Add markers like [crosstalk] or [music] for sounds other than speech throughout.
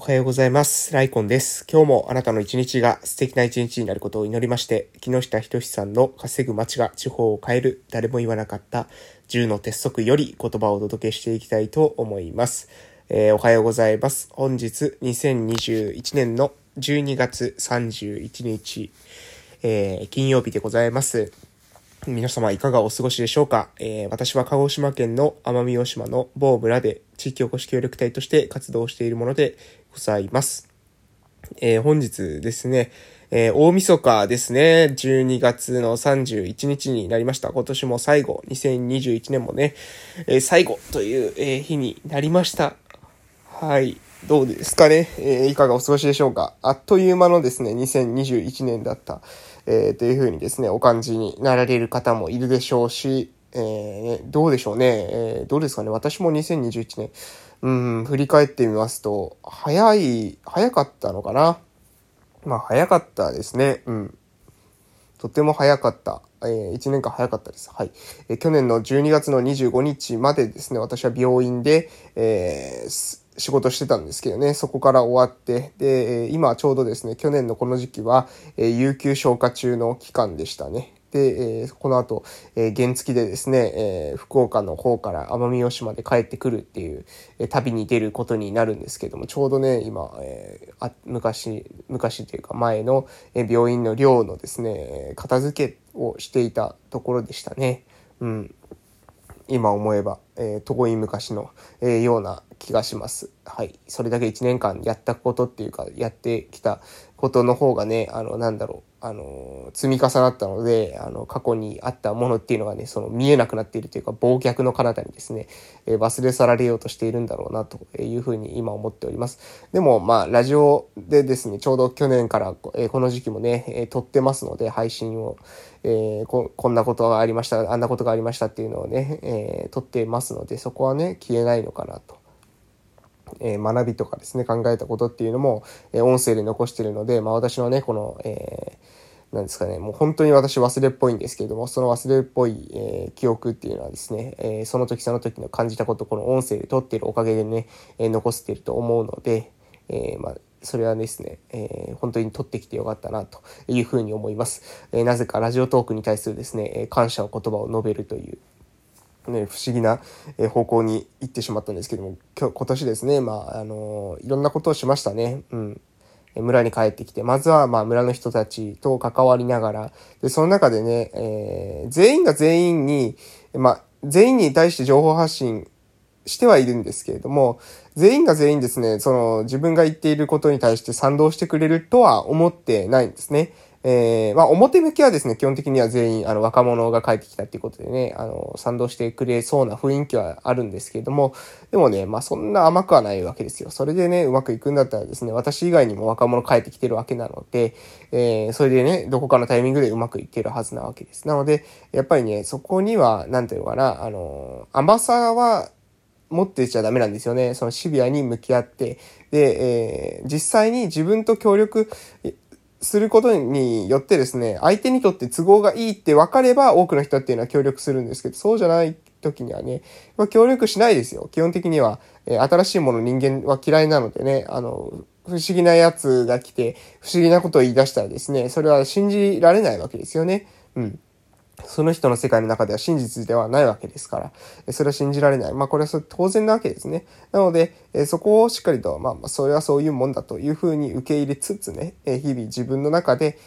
おはようございます。ライコンです。今日もあなたの一日が素敵な一日になることを祈りまして、木下仁さんの稼ぐ街が地方を変える誰も言わなかった10の鉄則より言葉をお届けしていきたいと思います。えー、おはようございます。本日2021年の12月31日、えー、金曜日でございます。皆様いかがお過ごしでしょうか、えー、私は鹿児島県の奄美大島の某村で地域おこし協力隊として活動しているものでございます。えー、本日ですね、えー、大晦日ですね、12月の31日になりました。今年も最後、2021年もね、え最後という、え日になりました。はい。どうですかね、えいかがお過ごしでしょうか？あっという間のですね、2021年だった。えー、というふうにですね、お感じになられる方もいるでしょうし、えー、どうでしょうね、えー、どうですかね、私も2021年、うん、振り返ってみますと、早い、早かったのかな。まあ、早かったですね。うん。とても早かった。えー、1年間早かったです。はい。えー、去年の12月の25日までですね、私は病院で、えー、仕事してたんですけどね、そこから終わって、で、今ちょうどですね、去年のこの時期は、え有給消化中の期間でしたね。で、え、この後、え、原付でですね、え、福岡の方から奄美大島で帰ってくるっていう、え、旅に出ることになるんですけども、ちょうどね、今、えー、あ昔、昔というか前の、え、病院の寮のですね、片付けをしていたところでしたね。うん。今思えば、えー、遠い昔の、え、ような気がします。はい。それだけ1年間やったことっていうか、やってきたことの方がね、あの、なんだろう、あの、積み重なったので、あの、過去にあったものっていうのがね、その見えなくなっているというか、忘却の彼方にですね、えー、忘れ去られようとしているんだろうな、というふうに今思っております。でも、まあ、ラジオでですね、ちょうど去年から、えー、この時期もね、えー、撮ってますので、配信を、え、こ、こんなことがありました、あんなことがありましたっていうのをね、え、撮ってますので、そこはね、消えないのかなと。えー、学びとかですね、考えたことっていうのも、えー、音声で残してるので、まあ私のね、この、えー、なんですかね、もう本当に私忘れっぽいんですけれども、その忘れっぽい、えー、記憶っていうのはですね、えー、その時その時の感じたこと、この音声で撮ってるおかげでね、えー、残してると思うので、えー、まあ、それはですね、えー、本当に撮ってきてよかったなというふうに思います。えー、なぜかラジオトークに対するですね、え感謝の言葉を述べるという、ね、不思議な方向に行ってしまったんですけども、今日、今年ですね、まあ、あの、いろんなことをしましたね。うん。村に帰ってきて、まずは、まあ、村の人たちと関わりながら、で、その中でね、えー、全員が全員に、まあ、全員に対して情報発信してはいるんですけれども、全員が全員ですね、その自分が言っていることに対して賛同してくれるとは思ってないんですね。えー、まあ、表向きはですね、基本的には全員、あの、若者が帰ってきたっていうことでね、あの、賛同してくれそうな雰囲気はあるんですけれども、でもね、まあ、そんな甘くはないわけですよ。それでね、うまくいくんだったらですね、私以外にも若者帰ってきてるわけなので、えー、それでね、どこかのタイミングでうまくいってるはずなわけです。なので、やっぱりね、そこには、なんていうのかな、あの、甘さは、持ってちゃダメなんですよね。そのシビアに向き合って。で、えー、実際に自分と協力することによってですね、相手にとって都合がいいって分かれば多くの人っていうのは協力するんですけど、そうじゃない時にはね、まあ、協力しないですよ。基本的には、えー、新しいもの人間は嫌いなのでね、あの、不思議なやつが来て、不思議なことを言い出したらですね、それは信じられないわけですよね。うん。その人の世界の中では真実ではないわけですから、それは信じられない。まあこれは当然なわけですね。なので、そこをしっかりと、まあそれはそういうもんだというふうに受け入れつつね、日々自分の中で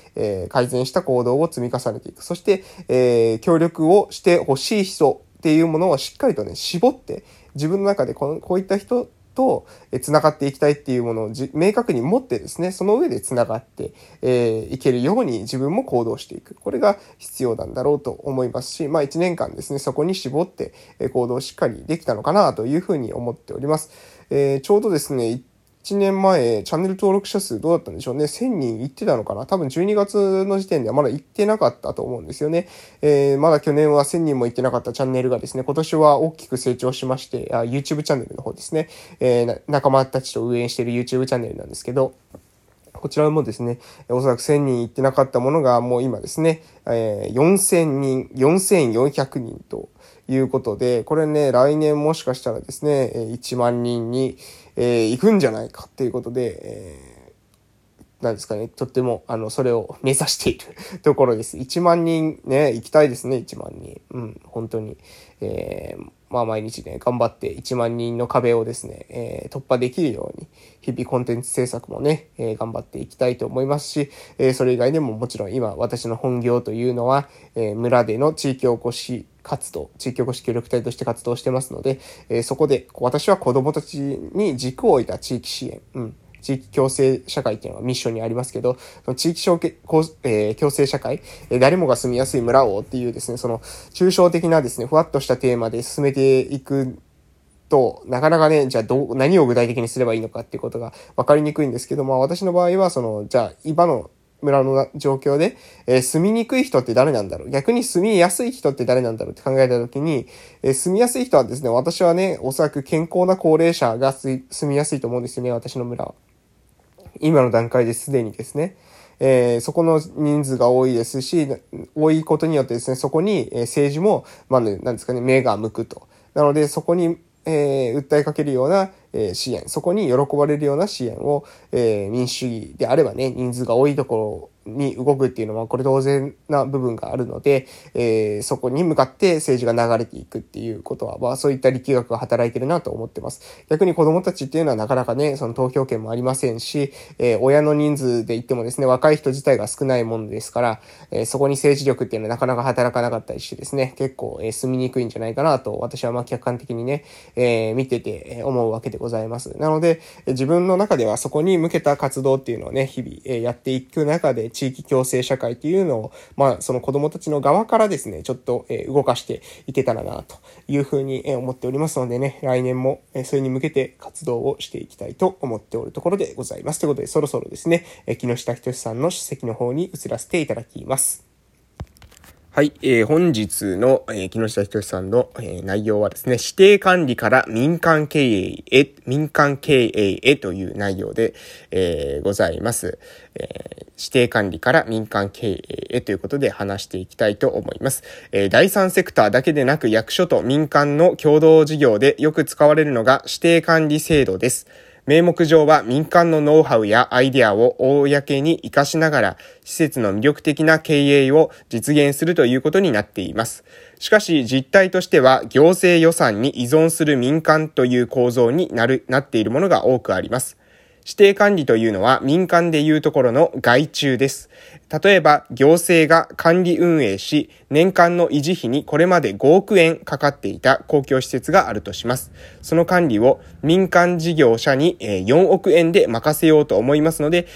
改善した行動を積み重ねていく。そして、協力をしてほしい人っていうものをしっかりとね、絞って、自分の中でこのこういった人と繋がっていきたいっていうものを明確に持ってですね、その上で繋がって、えー、いけるように自分も行動していく。これが必要なんだろうと思いますし、まあ1年間ですね、そこに絞って行動をしっかりできたのかなというふうに思っております。えー、ちょうどですね、1年前、チャンネル登録者数どうだったんでしょうね。1000人いってたのかな多分12月の時点ではまだ行ってなかったと思うんですよね。えー、まだ去年は1000人も行ってなかったチャンネルがですね、今年は大きく成長しまして、あ YouTube チャンネルの方ですね、えー、仲間たちと運営している YouTube チャンネルなんですけど、こちらもですね、おそらく1000人行ってなかったものがもう今ですね、えー、4000人、4400人ということで、これね、来年もしかしたらですね、1万人に、えー、行くんじゃないかっていうことで、えーなんですかね、とっても、あの、それを目指している [laughs] ところです。1万人ね、行きたいですね、1万人。うん、本当に。えー、まあ毎日ね、頑張って1万人の壁をですね、えー、突破できるように、日々コンテンツ制作もね、えー、頑張っていきたいと思いますし、えそれ以外でももちろん今、私の本業というのは、え村での地域おこし活動、地域おこし協力隊として活動してますので、えそこで、私は子供たちに軸を置いた地域支援、うん、地域共生社会っていうのがミッションにありますけど、その地域小け、えー、共生社会、えー、誰もが住みやすい村をっていうですね、その抽象的なですね、ふわっとしたテーマで進めていくと、なかなかね、じゃあどう、何を具体的にすればいいのかっていうことが分かりにくいんですけど、まあ私の場合は、その、じゃあ今の村の状況で、えー、住みにくい人って誰なんだろう？逆に住みやすい人って誰なんだろうって考えたときに、えー、住みやすい人はですね、私はね、おそらく健康な高齢者が住みやすいと思うんですよね、私の村は。今の段階ですでにですね、えー、そこの人数が多いですし、多いことによってですね、そこに、政治も、まあ、ね、なんですかね、目が向くと。なので、そこに、えー、訴えかけるような、え支援、そこに喜ばれるような支援を、え民主主義であればね、人数が多いところに動くっていうのは、これ当然な部分があるので、えー、そこに向かって政治が流れていくっていうことは、まあそういった力学が働いてるなと思ってます。逆に子供たちっていうのはなかなかね、その投票権もありませんし、えー、親の人数で言ってもですね、若い人自体が少ないものですから、えー、そこに政治力っていうのはなかなか働かなかったりしてですね、結構、えー、住みにくいんじゃないかなと、私はまあ客観的にね、えー、見てて思うわけでございます。なので、自分の中ではそこに向けた活動っていうのをね、日々、えー、やっていく中で、地域共生社会というのを、まあ、その子供たちの側からですね、ちょっと、え動かしていけたらな、というふうに、え思っておりますのでね、来年も、えそれに向けて活動をしていきたいと思っておるところでございます。ということで、そろそろですね、え木下仁さんの出席の方に移らせていただきます。はい、えー、本日の、えー、木下仁さんの、えー、内容はですね、指定管理から民間経営へ、民間経営へという内容で、えー、ございます、えー。指定管理から民間経営へということで話していきたいと思います。えー、第三セクターだけでなく役所と民間の共同事業でよく使われるのが指定管理制度です。名目上は民間のノウハウやアイデアを公に活かしながら、施設の魅力的な経営を実現するということになっています。しかし実態としては行政予算に依存する民間という構造になる、なっているものが多くあります。指定管理というのは民間でいうところの外注です。例えば行政が管理運営し、年間の維持費にこれまで5億円かかっていた公共施設があるとします。その管理を民間事業者に4億円で任せようと思いますので、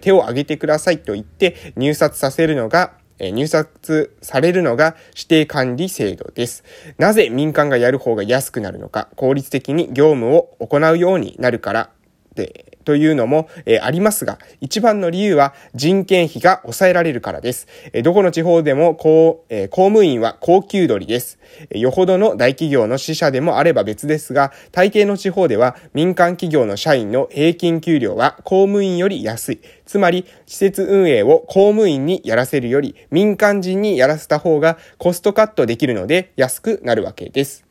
手を挙げてくださいと言って入札させるのが入札されるのが指定管理制度です。なぜ民間がやる方が安くなるのか、効率的に業務を行うようになるからでというのも、えー、ありますが、一番の理由は人件費が抑えられるからです。えー、どこの地方でも公,、えー、公務員は高給取りです。えよほどの大企業の支社でもあれば別ですが、大抵の地方では民間企業の社員の平均給料は公務員より安い。つまり、施設運営を公務員にやらせるより民間人にやらせた方がコストカットできるので安くなるわけです。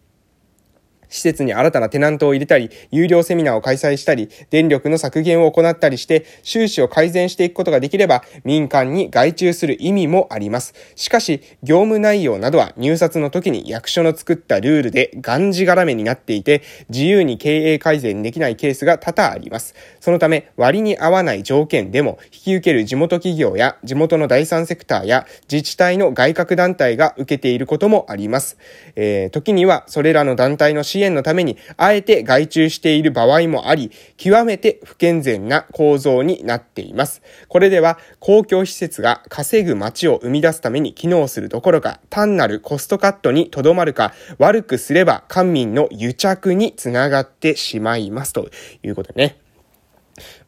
施設に新たなテナントを入れたり、有料セミナーを開催したり、電力の削減を行ったりして、収支を改善していくことができれば、民間に外注する意味もあります。しかし、業務内容などは入札の時に役所の作ったルールでがんじがらめになっていて、自由に経営改善できないケースが多々あります。そのため、割に合わない条件でも、引き受ける地元企業や地元の第三セクターや自治体の外郭団体が受けていることもあります。えー、時には、それらの団体の支援援のために、あえて外注している場合もあり、極めて不健全な構造になっています。これでは、公共施設が稼ぐ街を生み出すために機能するどころか、単なるコストカットにとどまるか、悪くすれば官民の癒着につながってしまいます。ということでね。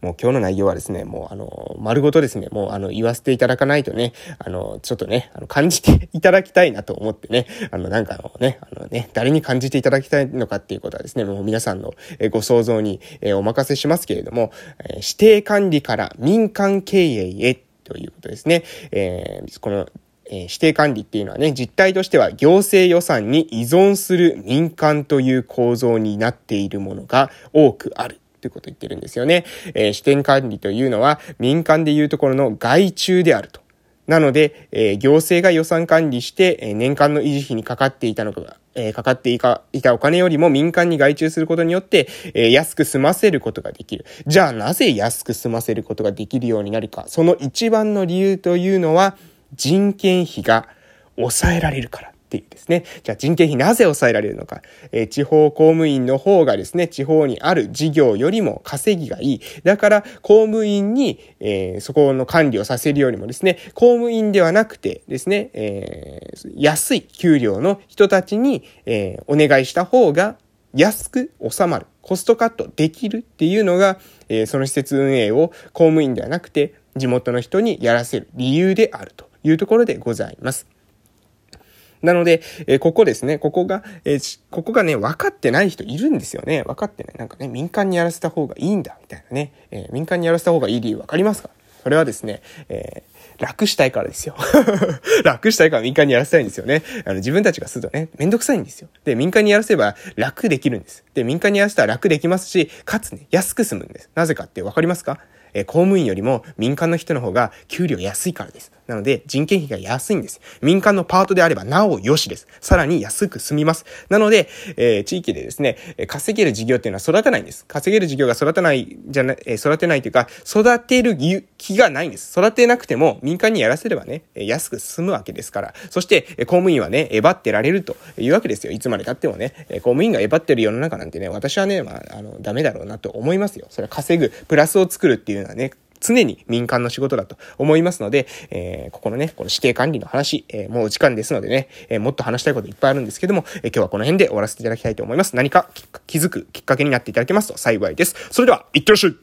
もう今日の内容はですね、もうあの、丸ごとですね、もうあの、言わせていただかないとね、あの、ちょっとね、あの、感じていただきたいなと思ってね、あの、なんかあのね、あのね、誰に感じていただきたいのかっていうことはですね、もう皆さんのご想像にお任せしますけれども、指定管理から民間経営へということですね。えー、このえ、指定管理っていうのはね、実態としては行政予算に依存する民間という構造になっているものが多くある。ということを言ってるんですよね。えー、支店管理というのは民間でいうところの外注であると。なので、えー、行政が予算管理して、えー、年間の維持費にかかっていたのか、えー、かかっていたお金よりも民間に外注することによって、え、安く済ませることができる。じゃあなぜ安く済ませることができるようになるか。その一番の理由というのは、人件費が抑えられるから。ていうですね。じゃあ人件費なぜ抑えられるのか。えー、地方公務員の方がですね、地方にある事業よりも稼ぎがいい。だから公務員に、えー、そこの管理をさせるよりもですね、公務員ではなくてですね、えー、安い給料の人たちに、えお願いした方が安く収まる。コストカットできるっていうのが、えその施設運営を公務員ではなくて地元の人にやらせる理由であるというところでございます。なので、えー、ここですね、ここが、えー、ここがね、分かってない人いるんですよね。分かってない。なんかね、民間にやらせた方がいいんだ、みたいなね。えー、民間にやらせた方がいい理由分かりますか？それはですね、えー、楽したいからですよ。[laughs] 楽したいから民間にやらせたいんですよね。あの、自分たちがするとね、めんどくさいんですよ。で、民間にやらせば楽できるんです。で、民間にやらせたら楽できますし、かつね、安く済むんです。なぜかって分かりますか？え公務員よりも民間の人の方が給料安いからです。なので、人件費が安いんです。民間のパートであればなお良しです。さらに安く済みます。なので、えー、地域でですね、稼げる事業っていうのは育たないんです。稼げる事業が育たない、じゃな、え育てないというか、育てる気がないんです。育てなくても民間にやらせればね、安く済むわけですから。そして、公務員はね、えばってられるというわけですよ。いつまで経ってもね、公務員がえばってる世の中なんてね、私はね、まあ、あの、ダメだろうなと思いますよ。それは稼ぐ、プラスを作るっていうのはね、常に民間の仕事だと思いますので、えー、ここのね、この指定管理の話、えー、もう時間ですのでね、えー、もっと話したいこといっぱいあるんですけども、え今日はこの辺で終わらせていただきたいと思います。何か気づくきっかけになっていただけますと幸いです。それでは、いってらっしゃい